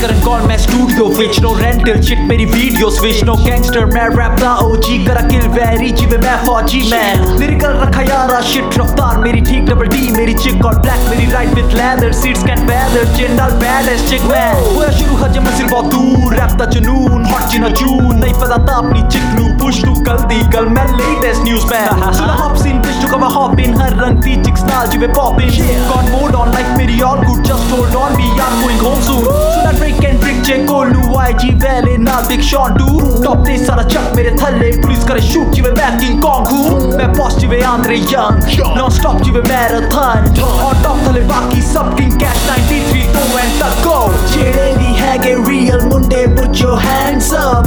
कर कॉल मैं स्टूडियो विच नो रेंटल चिट मेरी वीडियो स्विच नो गैंगस्टर मैं रैप दा ओजी करा किल वेरी जी जीवे मैं फौजी मैं लिरिकल रखा यारा शिट रफ्तार. मेरी ठीक डबल डी मेरी चिक और ब्लैक मेरी ride with leather seats can weather Jindal bad chick मैं होया शुरू हजे मैं सिर्फ़ बहुत दूर. रैप दा जुनून हॉट जिना जून नहीं पता था अपनी चिक नू पुश तू कल दी कल मैं लेटेस्ट न्यूज़ मैं सुना हॉप सीन पिश तू कब हॉप इन हर रंग दी चिक्स नाल जीवे पॉप इन आईजी वेले ना बिग नाविक शॉन्टू टॉप ने सारा चक मेरे थल्ले। पुलिस करे शूट जीवे मैं किंग कॉन्ग हूँ। मैं बॉस जिवे आंद्रे यंग नॉन स्टॉप जीवे मैराथन और टॉप थले बाकी सब किंग कैश 93 तो एंड तक गो छेड़े भी हैगे real Munde put your hands up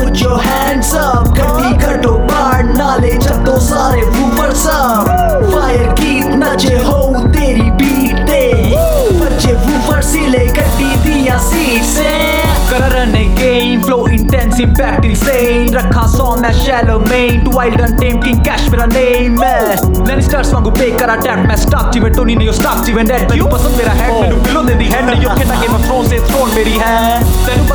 put your hands up. गड्ढी घटो बाढ़ नाले जब तो सारे फूफर सब फायर गीत नचे हो तेरी बीट पे बच्चे फूफर सिले गड्ढी दिया सीट से करन game flow intense impact insane रखा सौ मैं शैलो main too wild and tame king cash मेरा नेम मैं लैनिस्टर्स वांगू पे करा टैप मैं स्टॉप जीवन टोनी ने यो स्टॉप जीवन डेड मैं पसंद मेरा हैंड मैं पिलो दे दी हैंड यो खेला गेम ऑफ़ थ्रोन से थ्रोन मेरी है।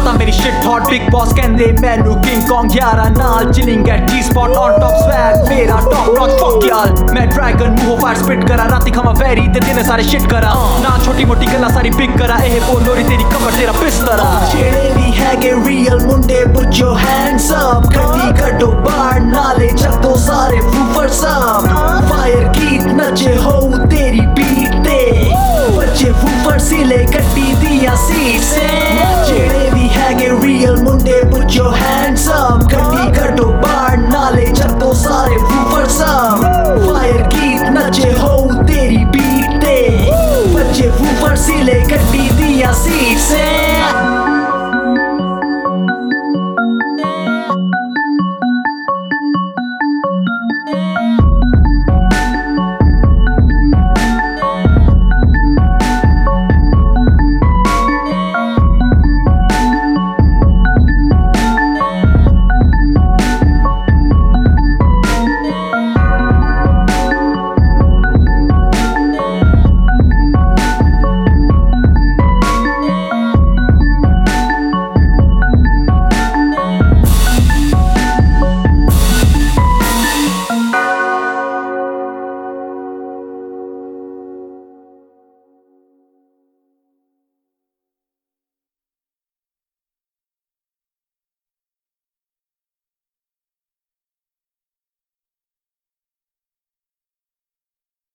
ਪਤਾ ਮੇਰੀ ਸ਼ਿਟ ਹੌਟ ਬਿਗ ਬੌਸ ਕਹਿੰਦੇ ਮੈਨੂੰ ਕਿੰਗ ਕੌਂਗ ਯਾਰਾ ਨਾਲ chilling at G spot on top swag ਮੇਰਾ ਟੌਪ ਨੌਚ ਫੱਕ ਯਾਰ ਮੈਂ ਡਰੈਗਨ ਮੂਵ ਫਾਇਰ ਸਪਿਟ ਕਰਾ ਰਾਤੀ ਖਾਵਾਂ ਵੈਰੀ ਤੇ ਦਿਨੇ ਸਾਰੇ ਸ਼ਿਟ ਕਰਾ ਨਾ ਛੋਟੀ ਮੋਟੀ ਗੱਲਾਂ ਸਾਰੀ ਬਿਗ ਕਰਾ ਇਹ ਬੋਲੋਰੀ ਤੇਰੀ ਕਮਰ ਤੇਰਾ ਬਿਸਤਰਾ ਜਿਹੜੇ ਵੀ ਹੈਗੇ ਰੀਅਲ ਮੁੰਡੇ ਪੁੱਟ ਯੋਰ ਹੈਂਡਸ ਅਪ ਗੱਡੀ ਕੱਢੋ ਬਾਹਰ ਨਾਲੇ ਚੱਕੋ ਸਾਰੇ ਵੂਫਰਸ ਅਪ ਫਾਇਰ ਕੀਟ ਨਚੇ ਹੋ real Monday, put your hands up. Kardi kar do bar nale chakko sare woofer sum. Fire geet nache ho teri beat te. बच्चे वूफर सिले कट्टी diya seat se.